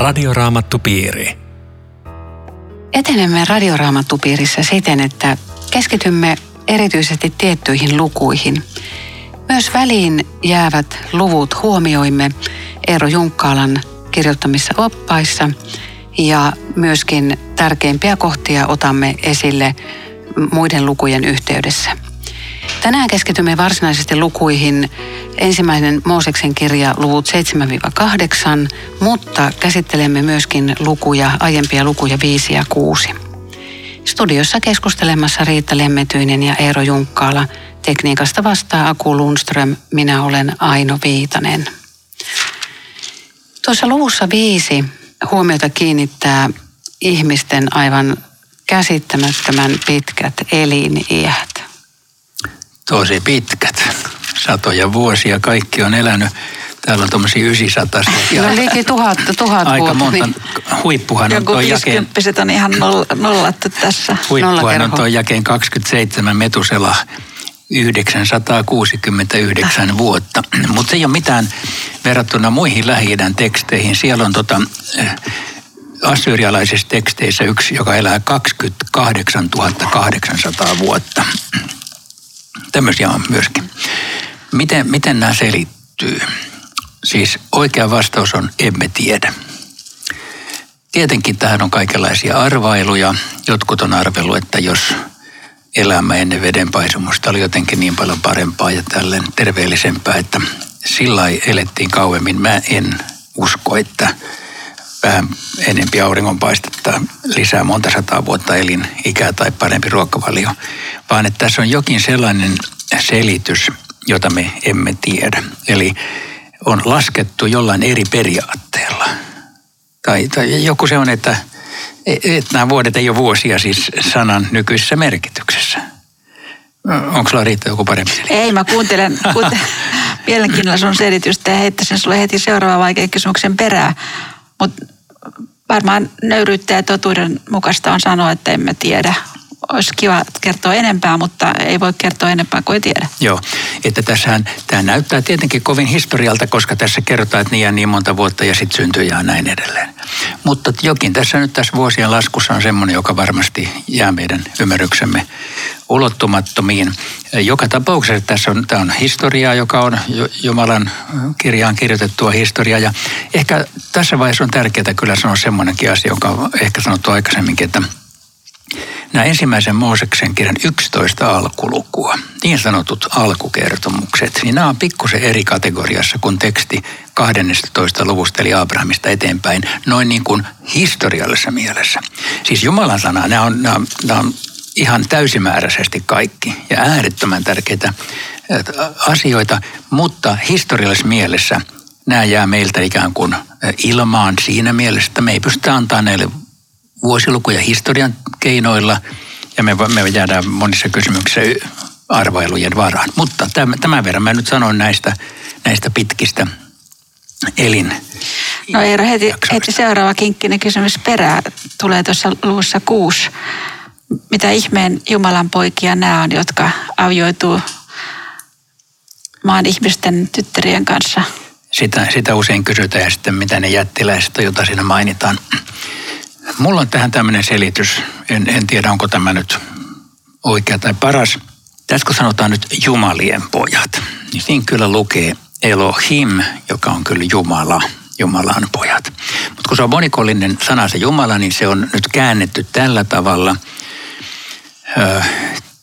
Radioraamattupiiri. Etenemme radioraamattupiirissä siten, että keskitymme erityisesti tiettyihin lukuihin. Myös väliin jäävät luvut huomioimme Eero Junkkaalan kirjoittamissa oppaissa ja myöskin tärkeimpiä kohtia otamme esille muiden lukujen yhteydessä. Tänään keskitymme varsinaisesti lukuihin ensimmäinen Mooseksen kirja luvut 7-8, mutta käsittelemme myöskin lukuja, aiempia lukuja 5 ja 6. Studiossa keskustelemassa Riitta Lemmetyinen ja Eero Junkkaala. Tekniikasta vastaa Aku Lundström, minä olen Aino Viitanen. Tuossa luvussa viisi huomiota kiinnittää ihmisten aivan käsittämättömän pitkät eliniät. Tosi pitkät. Satoja vuosia kaikki on elänyt. Täällä on tuommoisia ysisataisia. No liki tuhat, tuhat Aika vuotta. monta. Niin. Huippuhan on Joku tuo jakeen, 50 on ihan noll, nollattu tässä. huippuhan on tuo jakeen 27 metusela 969 vuotta. Mutta se ei ole mitään verrattuna muihin lähi teksteihin. Siellä on tota, eh, assyrialaisissa teksteissä yksi, joka elää 28 800 vuotta. Tämmöisiä on myöskin. Miten, miten nämä selittyy? Siis oikea vastaus on emme tiedä. Tietenkin tähän on kaikenlaisia arvailuja. Jotkut on arvellut, että jos elämä ennen vedenpaisumusta oli jotenkin niin paljon parempaa ja tälleen terveellisempää, että sillä elettiin kauemmin. Mä en usko, että vähän enempi auringonpaistetta lisää monta sataa vuotta elinikää tai parempi ruokavalio, vaan että tässä on jokin sellainen selitys, jota me emme tiedä. Eli on laskettu jollain eri periaatteella. Tai, tai joku se on, että, että nämä vuodet ei ole vuosia siis sanan nykyisessä merkityksessä. Onko sulla riittää joku parempi selitys? Ei, mä kuuntelen, kuuntelen mielenkiinnolla sun selitystä ja heittäisin sulle heti seuraava vaikean kysymyksen perään. Mutta varmaan nöyryyttä ja totuuden mukaista on sanoa, että emme tiedä. Olisi kiva kertoa enempää, mutta ei voi kertoa enempää kuin ei tiedä. Joo, että tässähän tämä näyttää tietenkin kovin historialta, koska tässä kerrotaan, että niin ja niin monta vuotta ja sitten syntyi ja näin edelleen. Mutta jokin tässä nyt tässä vuosien laskussa on semmoinen, joka varmasti jää meidän ymmärryksemme ulottumattomiin. Joka tapauksessa tässä on, tämä on historiaa, joka on Jumalan kirjaan kirjoitettua historiaa. Ja ehkä tässä vaiheessa on tärkeää kyllä sanoa semmoinenkin asia, joka on ehkä sanottu aikaisemminkin, että nämä ensimmäisen Mooseksen kirjan 11 alkulukua, niin sanotut alkukertomukset, niin nämä on pikkusen eri kategoriassa kuin teksti 12. luvusta eli Abrahamista eteenpäin, noin niin kuin historiallisessa mielessä. Siis Jumalan sana, nämä on, nämä nämä on ihan täysimääräisesti kaikki ja äärettömän tärkeitä äh, asioita, mutta historiallisessa mielessä nämä jää meiltä ikään kuin äh, ilmaan siinä mielessä, että me ei pystytä antaa näille vuosilukuja historian keinoilla ja me, me jäädään monissa kysymyksissä arvailujen varaan. Mutta tämän, tämän verran mä nyt sanon näistä, näistä pitkistä elin. No Eero, heti, jaksoista. heti seuraava kinkkinen kysymys perään tulee tuossa luvussa kuusi. Mitä ihmeen Jumalan poikia nämä on, jotka avioituu maan ihmisten tyttärien kanssa? Sitä, sitä usein kysytään ja sitten mitä ne jättiläiset on, jota siinä mainitaan. Mulla on tähän tämmöinen selitys. En, en tiedä, onko tämä nyt oikea tai paras. Tässä kun sanotaan nyt Jumalien pojat, niin siinä kyllä lukee Elohim, joka on kyllä Jumala, Jumalan pojat. Mutta kun se on monikollinen sana se Jumala, niin se on nyt käännetty tällä tavalla.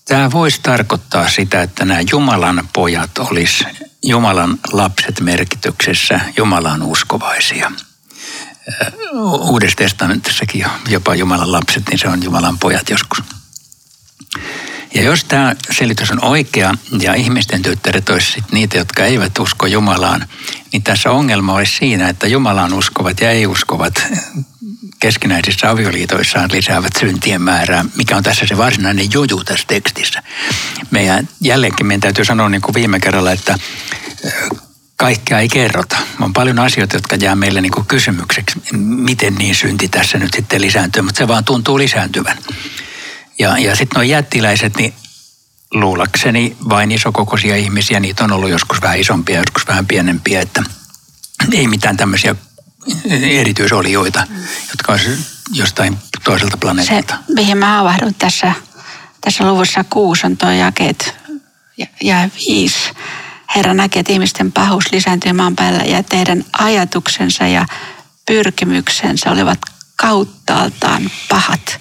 Tämä voisi tarkoittaa sitä, että nämä Jumalan pojat olisi Jumalan lapset merkityksessä Jumalan uskovaisia. Uudessa testamentissakin jopa Jumalan lapset, niin se on Jumalan pojat joskus. Ja jos tämä selitys on oikea ja ihmisten tyttäret olisivat niitä, jotka eivät usko Jumalaan, niin tässä ongelma olisi siinä, että Jumalaan uskovat ja ei-uskovat keskinäisissä avioliitoissaan lisäävät syntien määrää, mikä on tässä se varsinainen juju tässä tekstissä. Meidän, jälleenkin meidän täytyy sanoa niin kuin viime kerralla, että kaikkea ei kerrota. On paljon asioita, jotka jää meille niin kuin kysymykseksi, miten niin synti tässä nyt sitten lisääntyy, mutta se vaan tuntuu lisääntyvän. Ja, ja sitten nuo jättiläiset, niin luulakseni vain isokokoisia ihmisiä, niitä on ollut joskus vähän isompia, joskus vähän pienempiä, että ei mitään tämmöisiä erityisolioita, jotka olisi jostain toiselta planeetalta. Se, mihin mä havahdun tässä, tässä luvussa kuusi on tuo jakeet ja, ja viisi. Herra näkee, että ihmisten pahuus lisääntyy maan päällä ja teidän ajatuksensa ja pyrkimyksensä olivat kauttaaltaan pahat.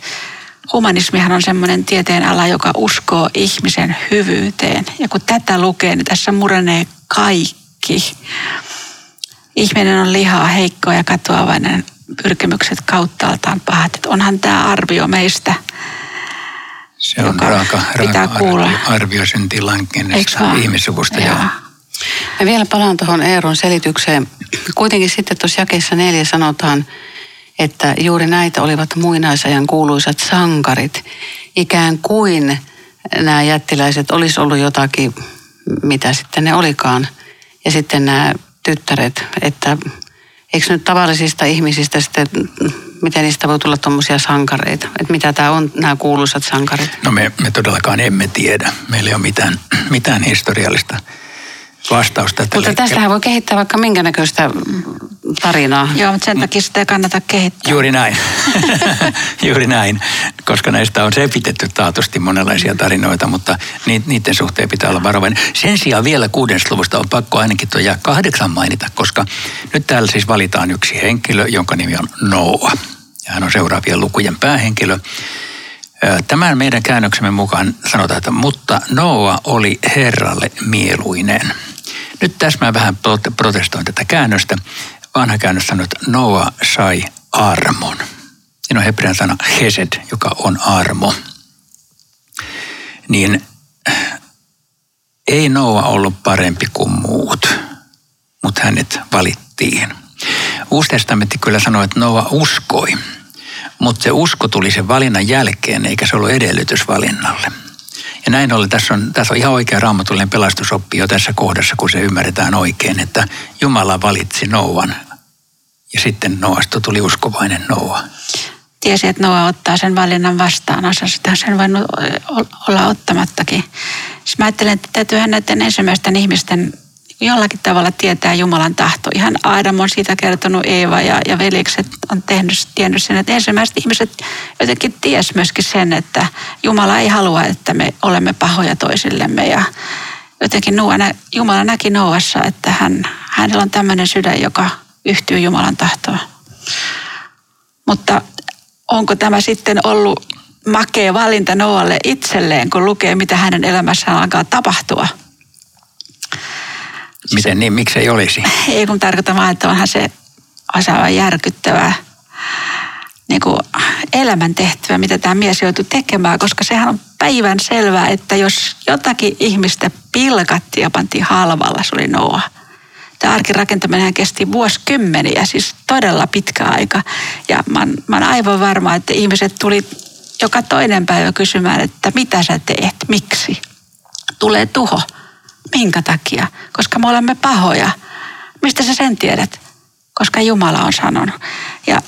Humanismihan on semmoinen tieteen ala, joka uskoo ihmisen hyvyyteen. Ja kun tätä lukee, niin tässä murenee kaikki. Ihminen on lihaa, heikko ja katoavainen, pyrkimykset kauttaaltaan pahat. Että onhan tämä arvio meistä, Se on raaka, raaka kuulla. arvio, arvio sen tilan ihmissuvusta. Joo. Ja vielä palaan tuohon Eeron selitykseen. Kuitenkin sitten tuossa jakeessa neljä sanotaan, että juuri näitä olivat muinaisajan kuuluisat sankarit. Ikään kuin nämä jättiläiset olisi ollut jotakin, mitä sitten ne olikaan. Ja sitten nämä tyttäret, että eikö nyt tavallisista ihmisistä sitten, miten niistä voi tulla tuommoisia sankareita? Että mitä tämä on, nämä kuuluisat sankarit? No me, me todellakaan emme tiedä. Meillä ei ole mitään, mitään historiallista vastausta. Mutta liikkeelle. tästähän voi kehittää vaikka minkä näköistä tarinaa. Joo, mutta sen takia sitä ei kannata kehittää. Juuri näin. Juuri näin, koska näistä on sepitetty taatusti monenlaisia tarinoita, mutta niiden suhteen pitää olla varovainen. Sen sijaan vielä kuuden luvusta on pakko ainakin tuo jää kahdeksan mainita, koska nyt täällä siis valitaan yksi henkilö, jonka nimi on Noa. Ja hän on seuraavien lukujen päähenkilö. Tämän meidän käännöksemme mukaan sanotaan, että mutta Noa oli Herralle mieluinen. Nyt tässä mä vähän protestoin tätä käännöstä. Vanha käännös sanoo, että Noa sai armon. Siinä on hebrean sana hesed, joka on armo. Niin ei Noa ollut parempi kuin muut, mutta hänet valittiin. Uusi testamentti kyllä sanoo, että Noa uskoi, mutta se usko tuli sen valinnan jälkeen, eikä se ollut edellytys valinnalle. Ja näin ollen tässä on, tässä on ihan oikea raamatullinen pelastusoppi jo tässä kohdassa, kun se ymmärretään oikein, että Jumala valitsi Nouan ja sitten Noasta tuli uskovainen Noa. Tiesi, että Noa ottaa sen valinnan vastaan. Osasitaan sen voinut olla ottamattakin. Siis mä ajattelen, että täytyyhän näiden ensimmäisten ihmisten jollakin tavalla tietää Jumalan tahto. Ihan Aadam on siitä kertonut, Eeva ja, ja veljekset on tehnyt, tiennyt sen, että ensimmäiset ihmiset jotenkin ties myöskin sen, että Jumala ei halua, että me olemme pahoja toisillemme ja jotenkin Noa, Jumala näki Noassa, että hän, hänellä on tämmöinen sydän, joka yhtyy Jumalan tahtoon. Mutta onko tämä sitten ollut makea valinta Noalle itselleen, kun lukee, mitä hänen elämässään alkaa tapahtua – Miten niin, miksei olisi? Ei kun tarkoitan vaan, että onhan se osaava järkyttävää niin kuin elämäntehtävä, mitä tämä mies joutui tekemään, koska sehän on päivän selvää, että jos jotakin ihmistä pilkattiin ja pantiin halvalla, se oli Noa. Tämä arkirakentaminen kesti vuosikymmeniä, siis todella pitkä aika. Ja mä oon, mä oon aivan varma, että ihmiset tuli joka toinen päivä kysymään, että mitä sä teet, miksi. Tulee tuho. Minkä takia? Koska me olemme pahoja. Mistä sä sen tiedät? Koska Jumala on sanonut. Ja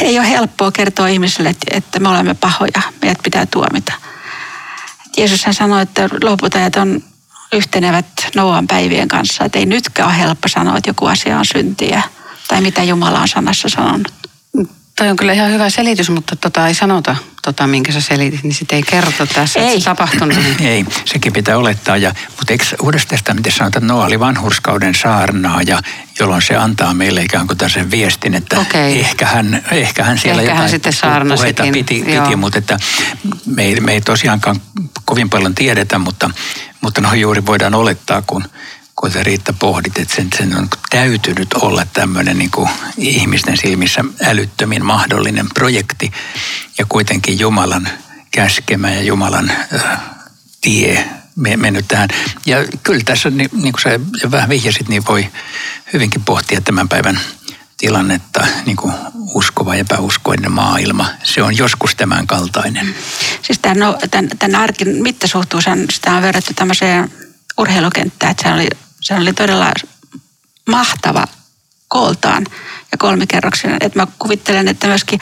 ei ole helppoa kertoa ihmiselle, että me olemme pahoja, meidät pitää tuomita. Jeesus sanoi, että loputajat on yhtenevät Noan päivien kanssa, että ei nytkään ole helppo sanoa, että joku asia on syntiä tai mitä Jumala on sanassa sanonut. Toi on kyllä ihan hyvä selitys, mutta tota ei sanota, tota, minkä sä selitit, niin sitten ei kerrota tässä, ei. että se tapahtunut. ei, sekin pitää olettaa. Ja, mutta eikö Uudessa testamentissa sanota, että Noa oli vanhurskauden saarnaaja, jolloin se antaa meille ikään kuin tässä viestin, että okay. ehkä, hän, ehkä hän siellä ehkä jotain hän puheita piti, piti mutta että me ei, me ei tosiaankaan kovin paljon tiedetä, mutta, mutta no juuri voidaan olettaa, kun kun sä Riitta pohdit, että sen, sen on täytynyt olla tämmöinen niin kuin ihmisten silmissä älyttömin mahdollinen projekti ja kuitenkin Jumalan käskemä ja Jumalan äh, tie mennyt tähän. Ja kyllä tässä, niin, niin kuin sä vähän vihjasit, niin voi hyvinkin pohtia tämän päivän tilannetta, niin kuin uskova ja epäuskoinen maailma. Se on joskus tämän kaltainen. Siis tämän, no, tämän, tämän arkin mittasuhtuus sitä on verrattu tämmöiseen urheilukenttään, että se oli se oli todella mahtava kooltaan ja kolmikerroksinen. Että mä kuvittelen, että myöskin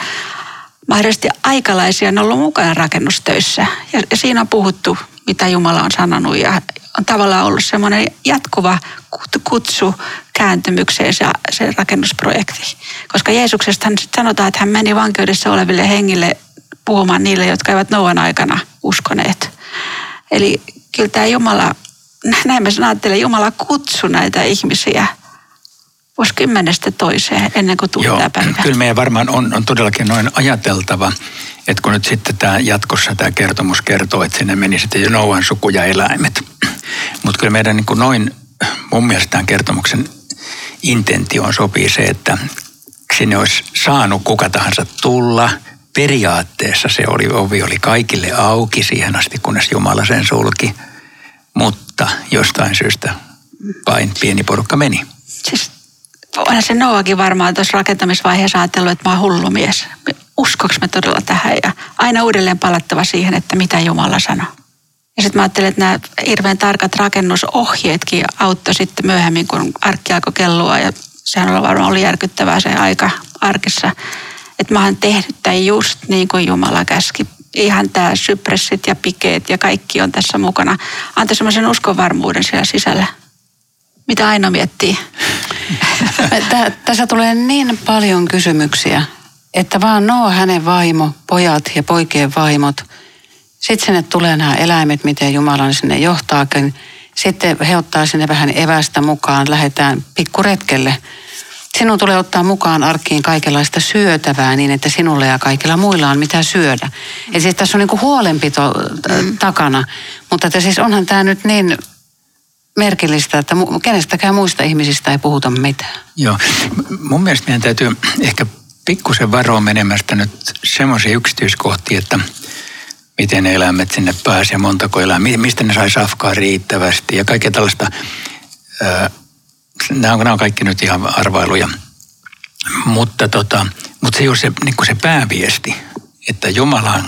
mahdollisesti aikalaisia on ollut mukana rakennustöissä. Ja, ja siinä on puhuttu, mitä Jumala on sanonut ja on tavallaan ollut semmoinen jatkuva kutsu kääntymykseen se, se rakennusprojekti. Koska Jeesuksesta sanotaan, että hän meni vankeudessa oleville hengille puhumaan niille, jotka eivät Noan aikana uskoneet. Eli kyllä tämä Jumala, näin mä ajattelen, Jumala kutsu näitä ihmisiä vuosikymmenestä toiseen ennen kuin Joo, tämä päivä. Kyllä meidän varmaan on, on todellakin noin ajateltava, että kun nyt sitten tämä jatkossa tämä kertomus kertoo, että sinne meni sitten jo Noan suku ja eläimet. Mutta kyllä meidän niin kuin noin, mun mielestä tämän kertomuksen intentioon sopii se, että sinne olisi saanut kuka tahansa tulla. Periaatteessa se oli, ovi oli kaikille auki siihen asti, kunnes Jumala sen sulki. Mutta jostain syystä vain pieni porukka meni. Siis onhan se Noakin varmaan tuossa rakentamisvaiheessa ajatellut, että mä oon hullu mies. Uskoks me todella tähän ja aina uudelleen palattava siihen, että mitä Jumala sanoo. Ja sitten mä ajattelin, että nämä hirveän tarkat rakennusohjeetkin auttoi sitten myöhemmin, kun arkki alkoi kellua. Ja sehän oli varmaan oli järkyttävää se aika arkissa. Että mä oon tehnyt tämän just niin kuin Jumala käski. Ihan tämä sypressit ja pikeet ja kaikki on tässä mukana. Antoi semmoisen uskonvarmuuden siellä sisällä. Mitä aina miettii? Tässä tulee niin paljon kysymyksiä, että vaan Noa, hänen vaimo, pojat ja poikien vaimot. Sitten sinne tulee nämä eläimet, miten Jumala sinne johtaakin. Sitten he ottaa sinne vähän evästä mukaan, lähdetään pikkuretkelle. Sinun tulee ottaa mukaan arkkiin kaikenlaista syötävää niin, että sinulle ja kaikilla muilla on mitä syödä. Ja siis tässä on niin huolenpito mm. takana. Mutta että siis onhan tämä nyt niin merkillistä, että kenestäkään muista ihmisistä ei puhuta mitään. Joo, mun mielestä meidän täytyy ehkä pikkusen varoa menemästä nyt semmoisia yksityiskohtia, että miten ne eläimet sinne pääsee, montako eläimää, mistä ne sai safkaa riittävästi ja kaikkea tällaista. Nämä on, nämä on kaikki nyt ihan arvailuja. Mutta, tota, mutta se, se, niin se pääviesti, että Jumala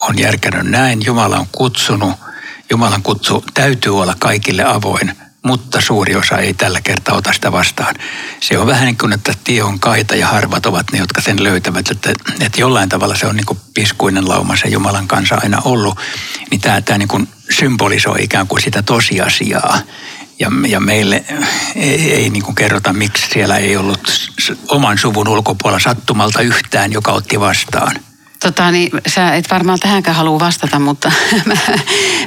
on järkännyt näin, Jumala on kutsunut – Jumalan kutsu täytyy olla kaikille avoin, mutta suuri osa ei tällä kertaa ota sitä vastaan. Se on vähän niin kuin, että tie on kaita ja harvat ovat ne, jotka sen löytävät. Että, että jollain tavalla se on niin kuin piskuinen lauma se Jumalan kanssa aina ollut. Niin tämä, tämä niin kuin symbolisoi ikään kuin sitä tosiasiaa. Ja, ja meille ei, ei niin kuin kerrota, miksi siellä ei ollut oman suvun ulkopuolella sattumalta yhtään, joka otti vastaan – Tota, niin, sä et varmaan tähänkään halua vastata, mutta mä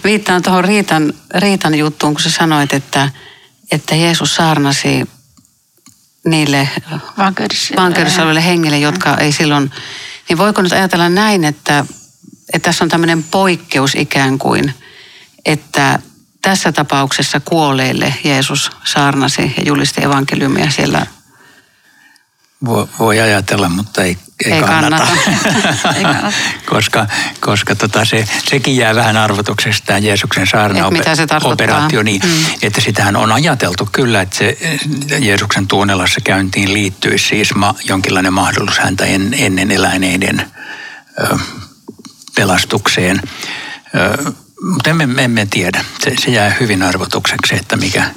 viittaan tuohon Riitan, Riitan juttuun, kun sä sanoit, että, että Jeesus saarnasi niille vankeudessa oleville. hengille, jotka ei silloin... Niin voiko nyt ajatella näin, että, että tässä on tämmöinen poikkeus ikään kuin, että tässä tapauksessa kuolleille Jeesus saarnasi ja julisti evankeliumia siellä voi, voi ajatella, mutta ei, ei, ei kannata. kannata. ei kannata. koska koska tota se, sekin jää vähän arvotukseksi tämä Jeesuksen saarna operaatio. Niin, mm. Että sitähän on ajateltu kyllä, että se Jeesuksen tuonelassa käyntiin liittyisi siis ma, jonkinlainen mahdollisuus häntä en, ennen eläineiden ö, pelastukseen. Ö, mutta emme, emme tiedä. Se, se jää hyvin arvotukseksi, että mikä,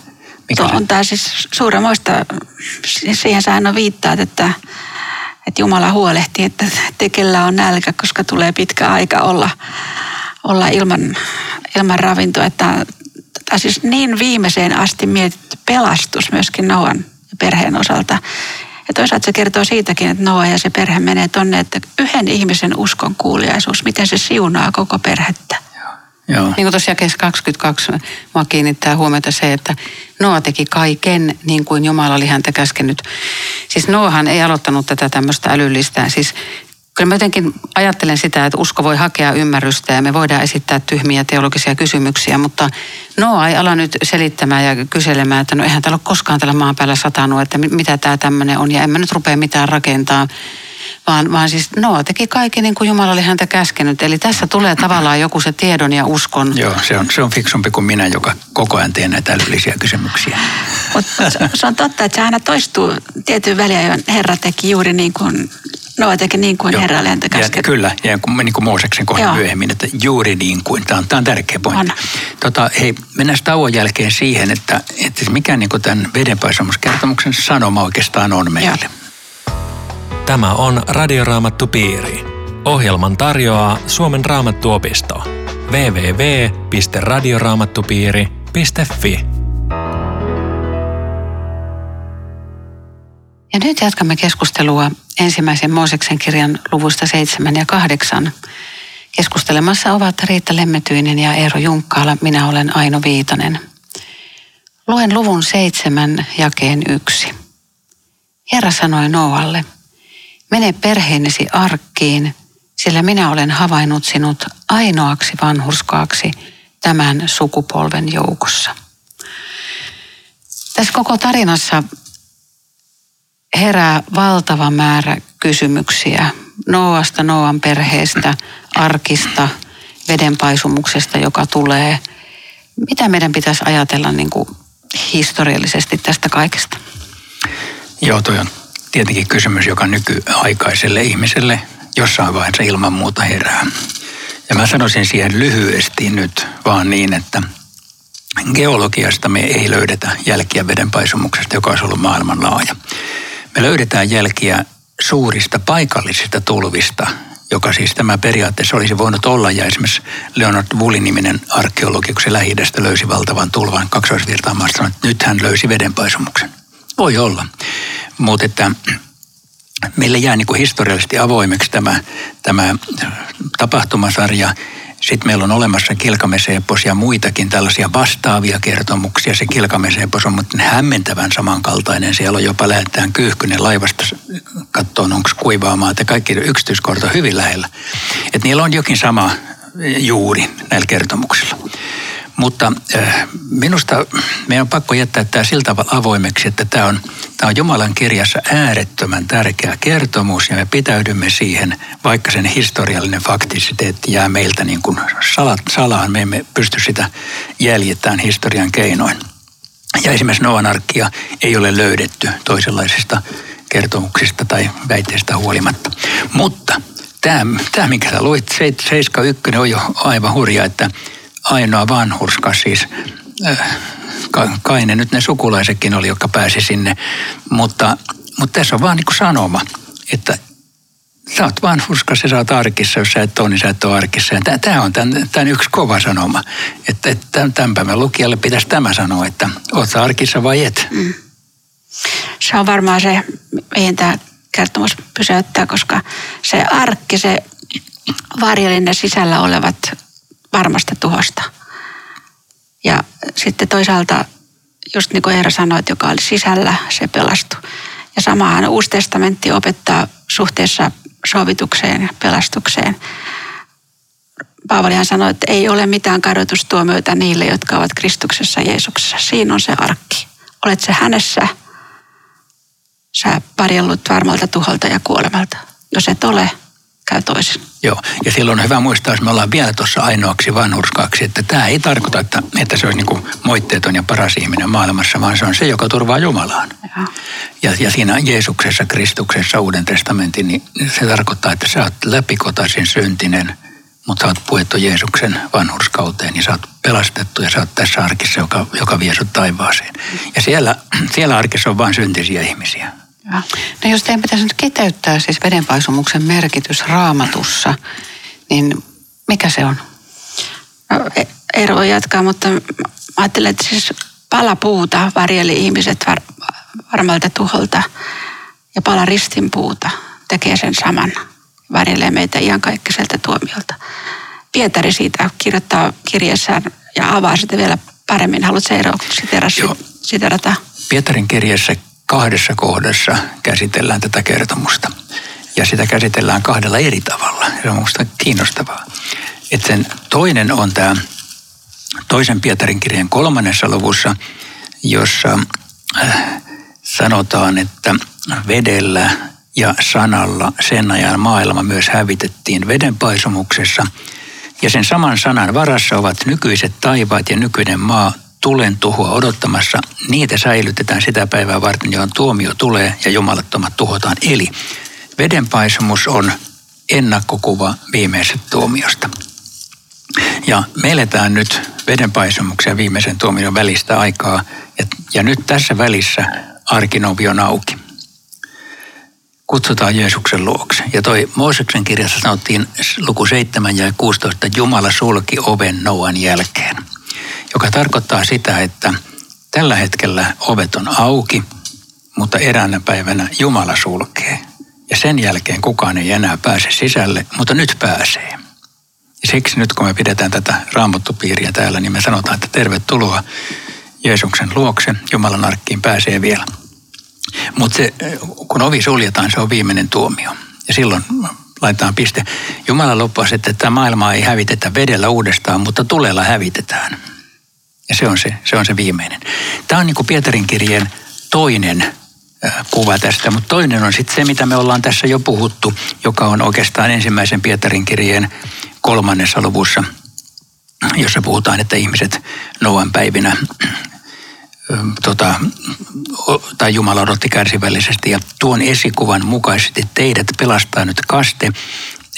mikä on tämä siis suuremoista, siihen sä on viittaat, että, että Jumala huolehtii, että tekellä on nälkä, koska tulee pitkä aika olla, olla ilman, ilman ravintoa. Että, tämä siis niin viimeiseen asti mietitty pelastus myöskin Noan perheen osalta. Ja toisaalta se kertoo siitäkin, että Noa ja se perhe menee tonne, että yhden ihmisen uskon kuuliaisuus, miten se siunaa koko perhettä. Joo. Niin kuin tuossa jakeessa 22 mua kiinnittää huomiota se, että Noa teki kaiken niin kuin Jumala oli häntä käskenyt. Siis Noahan ei aloittanut tätä tämmöistä älyllistä. Siis kyllä mä jotenkin ajattelen sitä, että usko voi hakea ymmärrystä ja me voidaan esittää tyhmiä teologisia kysymyksiä, mutta Noa ei ala nyt selittämään ja kyselemään, että no eihän täällä ole koskaan tällä maan päällä satanut, että mitä tämä tämmöinen on ja en mä nyt rupea mitään rakentaa vaan, vaan siis Noa teki kaiken niin kuin Jumala oli häntä käskenyt. Eli tässä tulee tavallaan joku se tiedon ja uskon. Joo, se on, se on fiksumpi kuin minä, joka koko ajan teen näitä älyllisiä kysymyksiä. Mutta se on totta, että se aina toistuu tietyn väliä, Herra teki juuri niin kuin No teki niin kuin Herra oli häntä käskenyt. Kyllä, ja niin kuin Mooseksen kohdalla myöhemmin, että juuri niin kuin. Tämä on, tämä on tärkeä pointti. Tota, hei, mennään tauon jälkeen siihen, että, että mikä niin kuin tämän vedenpaisamuskertomuksen sanoma oikeastaan on meille. Joo. Tämä on Radioraamattu Piiri. Ohjelman tarjoaa Suomen raamattuopisto. www.radioraamattupiiri.fi. Ja nyt jatkamme keskustelua ensimmäisen Mooseksen kirjan luvusta 7 ja 8. Keskustelemassa ovat Riitta Lemmetyinen ja Eero Junkkaala. Minä olen Aino Viitanen. Luen luvun 7 jakeen 1. Herra sanoi Noalle, mene perheenesi arkkiin, sillä minä olen havainnut sinut ainoaksi vanhurskaaksi tämän sukupolven joukossa. Tässä koko tarinassa herää valtava määrä kysymyksiä Noasta, Noan perheestä, arkista, vedenpaisumuksesta, joka tulee. Mitä meidän pitäisi ajatella niin kuin historiallisesti tästä kaikesta? Joo, toi on tietenkin kysymys, joka nykyaikaiselle ihmiselle jossain vaiheessa ilman muuta herää. Ja mä sanoisin siihen lyhyesti nyt vaan niin, että geologiasta me ei löydetä jälkiä vedenpaisumuksesta, joka olisi ollut maailmanlaaja. Me löydetään jälkiä suurista paikallisista tulvista, joka siis tämä periaatteessa olisi voinut olla. Ja esimerkiksi Leonard Woolin-niminen arkeologi, kun se lähi löysi valtavan tulvan kaksoisvirtaamasta, sanoi, että nyt hän löysi vedenpaisumuksen. Voi olla. Mutta että meille jää niin historiallisesti avoimeksi tämä, tämä tapahtumasarja. Sitten meillä on olemassa Kilkamesepos ja muitakin tällaisia vastaavia kertomuksia. Se Kilkamesepos on mutta hämmentävän samankaltainen. Siellä on jopa lähetään kyyhkynen laivasta kattoon, onko kuivaa maata. Kaikki yksityiskohdat on hyvin lähellä. Että niillä on jokin sama juuri näillä kertomuksilla. Mutta äh, minusta meidän on pakko jättää tämä sillä tavalla avoimeksi, että tämä on, tämä on Jumalan kirjassa äärettömän tärkeä kertomus ja me pitäydymme siihen, vaikka sen historiallinen faktisiteetti jää meiltä niin kuin salaan. Me emme pysty sitä jäljittämään historian keinoin. Ja esimerkiksi Noan arkkia ei ole löydetty toisenlaisista kertomuksista tai väitteistä huolimatta. Mutta tämä, tämä minkä sä luit, 71 on jo aivan hurja, että ainoa vanhurska siis. Äh, kai ne nyt ne sukulaisetkin oli, jotka pääsi sinne. Mutta, mutta tässä on vaan niin kuin sanoma, että sä oot vanhurskas ja sä oot arkissa, jos sä et ole, niin sä et ole arkissa. Ja tämä on tämän, tämän yksi kova sanoma, että, että tämän päivän lukijalle pitäisi tämä sanoa, että oot sä arkissa vai et. Mm. Se on varmaan se, mihin tämä kertomus pysäyttää, koska se arkki, se varjelinen sisällä olevat varmasta tuhosta. Ja sitten toisaalta, just niin kuin Eera sanoi, että joka oli sisällä, se pelastui. Ja samahan Uusi testamentti opettaa suhteessa sovitukseen ja pelastukseen. Paavalihan sanoi, että ei ole mitään kadotustuomioita niille, jotka ovat Kristuksessa Jeesuksessa. Siinä on se arkki. Olet se hänessä, sä parjellut varmalta tuholta ja kuolemalta. Jos et ole, käy toisin. Joo, ja silloin on hyvä muistaa, että me ollaan vielä tuossa ainoaksi vanhurskaaksi, että tämä ei tarkoita, että, että se olisi niin moitteeton ja paras ihminen maailmassa, vaan se on se, joka turvaa Jumalaan. Ja, ja siinä Jeesuksessa, Kristuksessa, Uuden testamentin, niin se tarkoittaa, että sä oot läpikotaisin syntinen, mutta sä oot puettu Jeesuksen vanhurskauteen, niin sä oot pelastettu ja sä oot tässä arkissa, joka, joka vie sut taivaaseen. Ja siellä, siellä arkissa on vain syntisiä ihmisiä. No jos teidän pitäisi nyt kiteyttää siis vedenpaisumuksen merkitys raamatussa, niin mikä se on? No, e- Eero voi jatkaa, mutta ajattelen, että siis pala puuta varjeli ihmiset var, varmalta tuholta ja pala ristinpuuta tekee sen saman. Varjelee meitä ihan kaikkiselta tuomiolta. Pietari siitä kirjoittaa kirjassaan ja avaa sitä vielä paremmin. Haluatko Eero siterata? Pietarin kirjassa kahdessa kohdassa käsitellään tätä kertomusta. Ja sitä käsitellään kahdella eri tavalla. Se on minusta kiinnostavaa. Et sen toinen on tämä toisen Pietarin kirjan kolmannessa luvussa, jossa äh, sanotaan, että vedellä ja sanalla sen ajan maailma myös hävitettiin vedenpaisumuksessa. Ja sen saman sanan varassa ovat nykyiset taivaat ja nykyinen maa tulen tuhoa odottamassa, niitä säilytetään sitä päivää varten, johon tuomio tulee ja jumalattomat tuhotaan. Eli vedenpaisumus on ennakkokuva viimeisestä tuomiosta. Ja me eletään nyt vedenpaisumuksen ja viimeisen tuomion välistä aikaa. Ja, ja nyt tässä välissä arkinovi on auki. Kutsutaan Jeesuksen luokse. Ja toi Mooseksen kirjassa sanottiin luku 7 ja 16, että Jumala sulki oven Noan jälkeen joka tarkoittaa sitä, että tällä hetkellä ovet on auki, mutta eräänä päivänä Jumala sulkee. Ja sen jälkeen kukaan ei enää pääse sisälle, mutta nyt pääsee. Ja siksi nyt kun me pidetään tätä raamattupiiriä täällä, niin me sanotaan, että tervetuloa Jeesuksen luokse. Jumalan arkkiin pääsee vielä. Mutta kun ovi suljetaan, se on viimeinen tuomio. Ja silloin laitetaan piste. Jumala loppasi, että tämä maailma ei hävitetä vedellä uudestaan, mutta tulella hävitetään. Ja se on se, se, on se viimeinen. Tämä on niin kuin Pietarin kirjeen toinen kuva tästä, mutta toinen on sitten se, mitä me ollaan tässä jo puhuttu, joka on oikeastaan ensimmäisen Pietarin kirjeen kolmannessa luvussa, jossa puhutaan, että ihmiset Noan päivinä tota, tai Jumala odotti kärsivällisesti ja tuon esikuvan mukaisesti teidät pelastaa nyt kaste,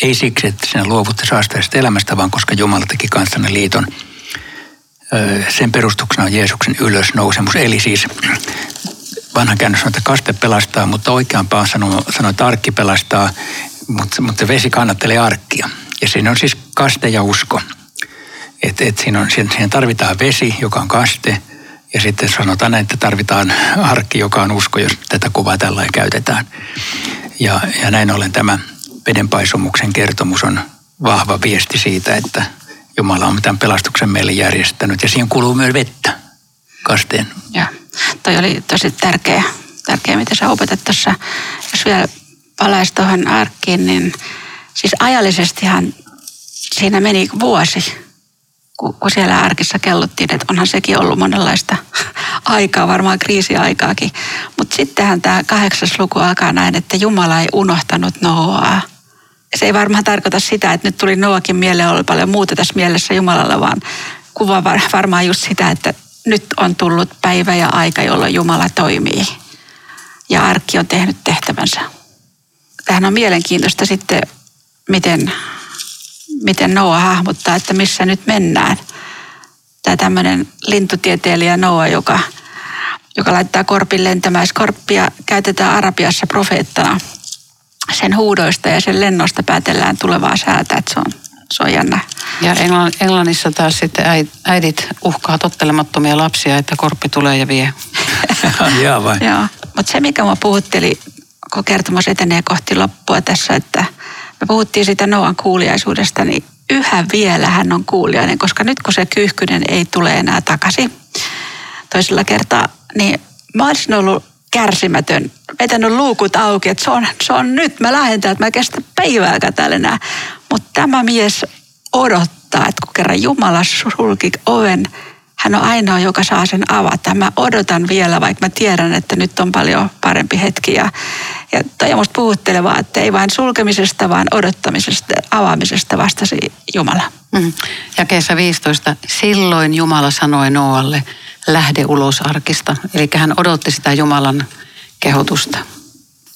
ei siksi, että sinä luovutte saastaisesta elämästä, vaan koska Jumala teki kanssanne liiton. Sen perustuksena on Jeesuksen ylösnousemus, eli siis vanha käännös on, että kaste pelastaa, mutta oikeampaa sanoo, sanoo että arkki pelastaa, mutta, mutta vesi kannattelee arkkia. Ja siinä on siis kaste ja usko. Et, et siinä, on, siihen tarvitaan vesi, joka on kaste, ja sitten sanotaan, että tarvitaan arkki, joka on usko, jos tätä kuvaa tällä käytetään. Ja, ja näin ollen tämä vedenpaisumuksen kertomus on vahva viesti siitä, että Jumala on tämän pelastuksen meille järjestänyt. Ja siihen kuluu myös vettä kasteen. Ja toi oli tosi tärkeä, tärkeä mitä sä opetat tuossa. Jos vielä palaisi tuohon arkkiin, niin siis ajallisestihan siinä meni vuosi kun siellä arkissa kellottiin, että onhan sekin ollut monenlaista aikaa, varmaan kriisiaikaakin. Mutta sittenhän tämä kahdeksas luku alkaa näin, että Jumala ei unohtanut Noaa. Se ei varmaan tarkoita sitä, että nyt tuli Noakin mieleen, oli paljon muuta tässä mielessä Jumalalla, vaan kuva varmaan just sitä, että nyt on tullut päivä ja aika, jolloin Jumala toimii. Ja arkki on tehnyt tehtävänsä. Tähän on mielenkiintoista sitten, miten miten Noa hahmottaa, että missä nyt mennään. Tämä tämmöinen lintutieteilijä Noa, joka, joka laittaa korpin lentämään. Skorppia käytetään Arabiassa profeettana. Sen huudoista ja sen lennosta päätellään tulevaa säätä, että se on, se on jännä. Ja Englannissa taas sitten äidit uhkaa tottelemattomia lapsia, että korppi tulee ja vie. Jaa vai? Joo, mutta se mikä mua puhutteli, kun kertomus etenee kohti loppua tässä, että – me puhuttiin siitä Noan kuuliaisuudesta, niin yhä vielä hän on kuuliainen, koska nyt kun se kyyhkynen ei tule enää takaisin toisella kertaa, niin mä olisin ollut kärsimätön, vetänyt luukut auki, että se on, se on nyt, mä lähden että mä kestän päivääkään täällä enää. Mutta tämä mies odottaa, että kun kerran Jumala sulki oven, hän on ainoa, joka saa sen avata. Mä odotan vielä, vaikka mä tiedän, että nyt on paljon parempi hetki. Ja, ja toi on musta puhuttelevaa, että ei vain sulkemisesta, vaan odottamisesta, avaamisesta vastasi Jumala. Mm. Ja kesä 15. Silloin Jumala sanoi Noalle, lähde ulos arkista. Eli hän odotti sitä Jumalan kehotusta.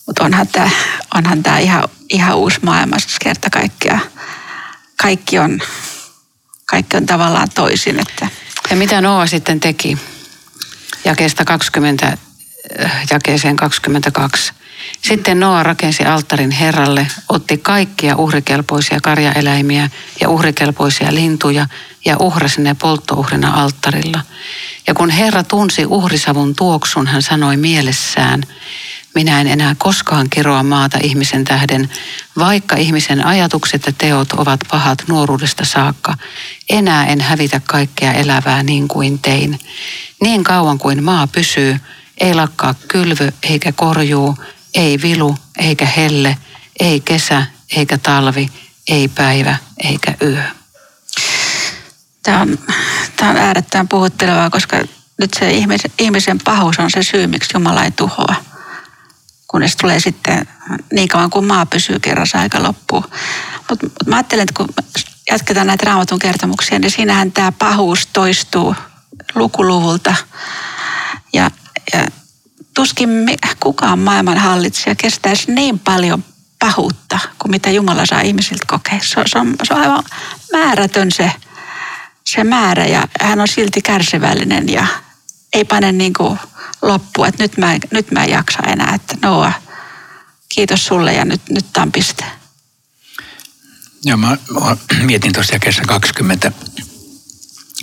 Mutta onhan tämä onhan tää ihan, ihan uusi maailma siis kerta kaikkea. Kaikki on, kaikki on tavallaan toisin. Että ja mitä Noa sitten teki? Jakeesta 20, äh, jakeeseen 22. Sitten Noa rakensi alttarin Herralle, otti kaikkia uhrikelpoisia karjaeläimiä ja uhrikelpoisia lintuja ja uhrasi ne polttouhrina alttarilla. Ja kun Herra tunsi uhrisavun tuoksun, hän sanoi mielessään, minä en enää koskaan kiroa maata ihmisen tähden, vaikka ihmisen ajatukset ja teot ovat pahat nuoruudesta saakka. Enää en hävitä kaikkea elävää niin kuin tein. Niin kauan kuin maa pysyy, ei lakkaa kylvö eikä korjuu, ei vilu eikä helle, ei kesä eikä talvi, ei päivä eikä yö. Tämä on, tämä on äärettömän puhuttelevaa, koska nyt se ihmisen, ihmisen pahuus on se syy, miksi Jumala ei tuhoa kunnes tulee sitten niin kauan kuin maa pysyy kerrassa aika loppuu. Mutta mut mä ajattelen, että kun jatketaan näitä raamatun kertomuksia, niin siinähän tämä pahuus toistuu lukuluvulta. Ja, ja tuskin kukaan maailman hallitsija kestäisi niin paljon pahuutta kuin mitä Jumala saa ihmisiltä kokea. Se, se, on, se on aivan määrätön se, se määrä ja hän on silti kärsivällinen ja ei pane niin kuin loppu, että nyt mä, nyt mä en jaksa enää, että Noa, kiitos sulle ja nyt, nyt tämä on piste. Joo, mä, mietin tuossa kesä 20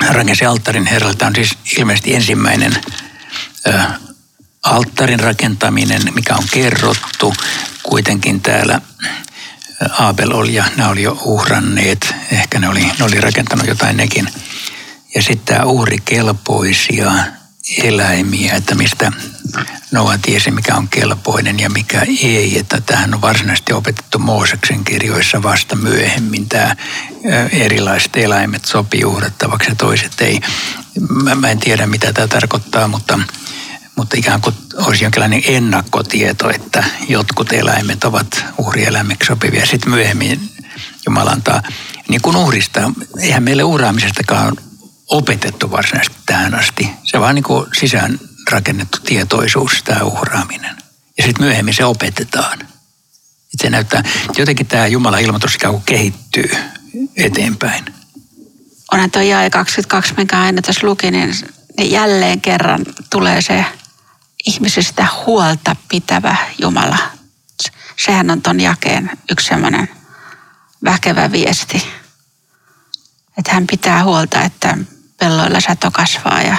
rakensi alttarin herralle. Tämä on siis ilmeisesti ensimmäinen ö, alttarin rakentaminen, mikä on kerrottu. Kuitenkin täällä Abel oli ja nämä oli jo uhranneet. Ehkä ne oli, ne oli rakentanut jotain nekin. Ja sitten tämä uhrikelpoisia eläimiä, että mistä Noa tiesi, mikä on kelpoinen ja mikä ei. Että tähän on varsinaisesti opetettu Mooseksen kirjoissa vasta myöhemmin. Tämä erilaiset eläimet sopii uhrattavaksi ja toiset ei. Mä, mä en tiedä, mitä tämä tarkoittaa, mutta, mutta ikään kuin olisi jonkinlainen ennakkotieto, että jotkut eläimet ovat uhrieläimiksi sopivia. Sitten myöhemmin Jumala antaa niin kuin uhrista. Eihän meille uhraamisestakaan opetettu varsinaisesti tähän asti. Se vaan niin kuin sisään rakennettu tietoisuus, tämä uhraaminen. Ja sitten myöhemmin se opetetaan. Et se näyttää, jotenkin tämä Jumalan ilmoitus ikään kuin kehittyy eteenpäin. Onhan tuo jae 22, minkä aina tässä luki, niin, niin jälleen kerran tulee se ihmisistä huolta pitävä Jumala. Sehän on ton jakeen yksi semmoinen väkevä viesti. Että hän pitää huolta, että pelloilla sato kasvaa ja,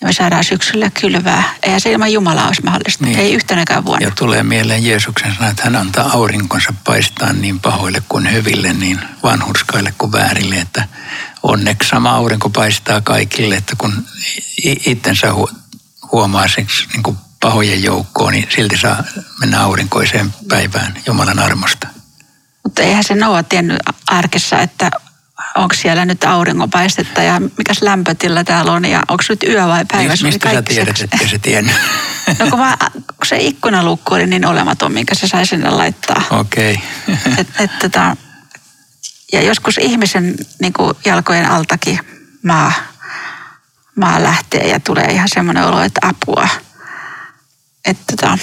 ja me saadaan syksyllä kylvää. Eihän se ilman Jumalaa olisi mahdollista, niin. ei yhtenäkään vuonna. Ja tulee mieleen Jeesuksen sana, että hän antaa aurinkonsa paistaa niin pahoille kuin hyville, niin vanhurskaille kuin väärille, että onneksi sama aurinko paistaa kaikille, että kun itsensä huomaa seksi niin kuin pahojen joukkoon, niin silti saa mennä aurinkoiseen päivään Jumalan armosta. Mutta eihän se Noa tiennyt arkessa, että onko siellä nyt auringonpaistetta ja mikä lämpötila täällä on ja onko nyt yö vai päivä. Niin, mistä sä tiedät, että se tiennyt? No kun, mä, kun se ikkunalukku oli niin olematon, minkä se sai sinne laittaa. Okei. Okay. et, et, tota, ja joskus ihmisen niin kuin jalkojen altakin maa, maa lähtee ja tulee ihan semmoinen olo, että apua. Että tota,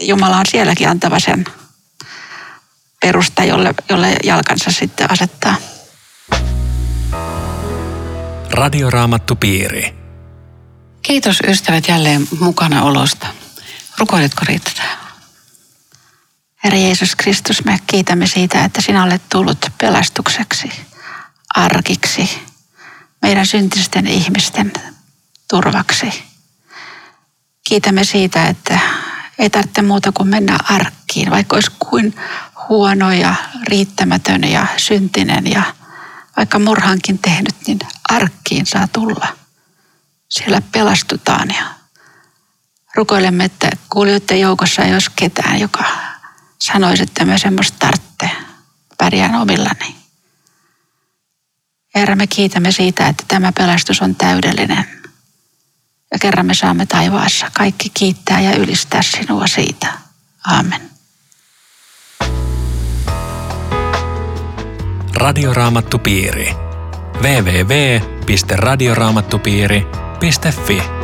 Jumala on sielläkin antava sen perusta, jolle, jolle jalkansa sitten asettaa. Radioraamattupiiri. Kiitos ystävät jälleen mukana olosta. Rukoiletko Riitta tähän? Herra Jeesus Kristus, me kiitämme siitä, että sinä olet tullut pelastukseksi, arkiksi, meidän syntisten ihmisten turvaksi. Kiitämme siitä, että ei tarvitse muuta kuin mennä arkkiin, vaikka olisi kuin huono ja riittämätön ja syntinen ja vaikka murhankin tehnyt, niin arkkiin saa tulla. Siellä pelastutaan ja rukoilemme, että kuulijoiden joukossa ei olisi ketään, joka sanoisi, että mä semmoista tartte, pärjään omillani. Herra, me kiitämme siitä, että tämä pelastus on täydellinen. Ja kerran me saamme taivaassa kaikki kiittää ja ylistää sinua siitä. Amen. Radioraamattupiiri. www.radioraamattupiiri.fi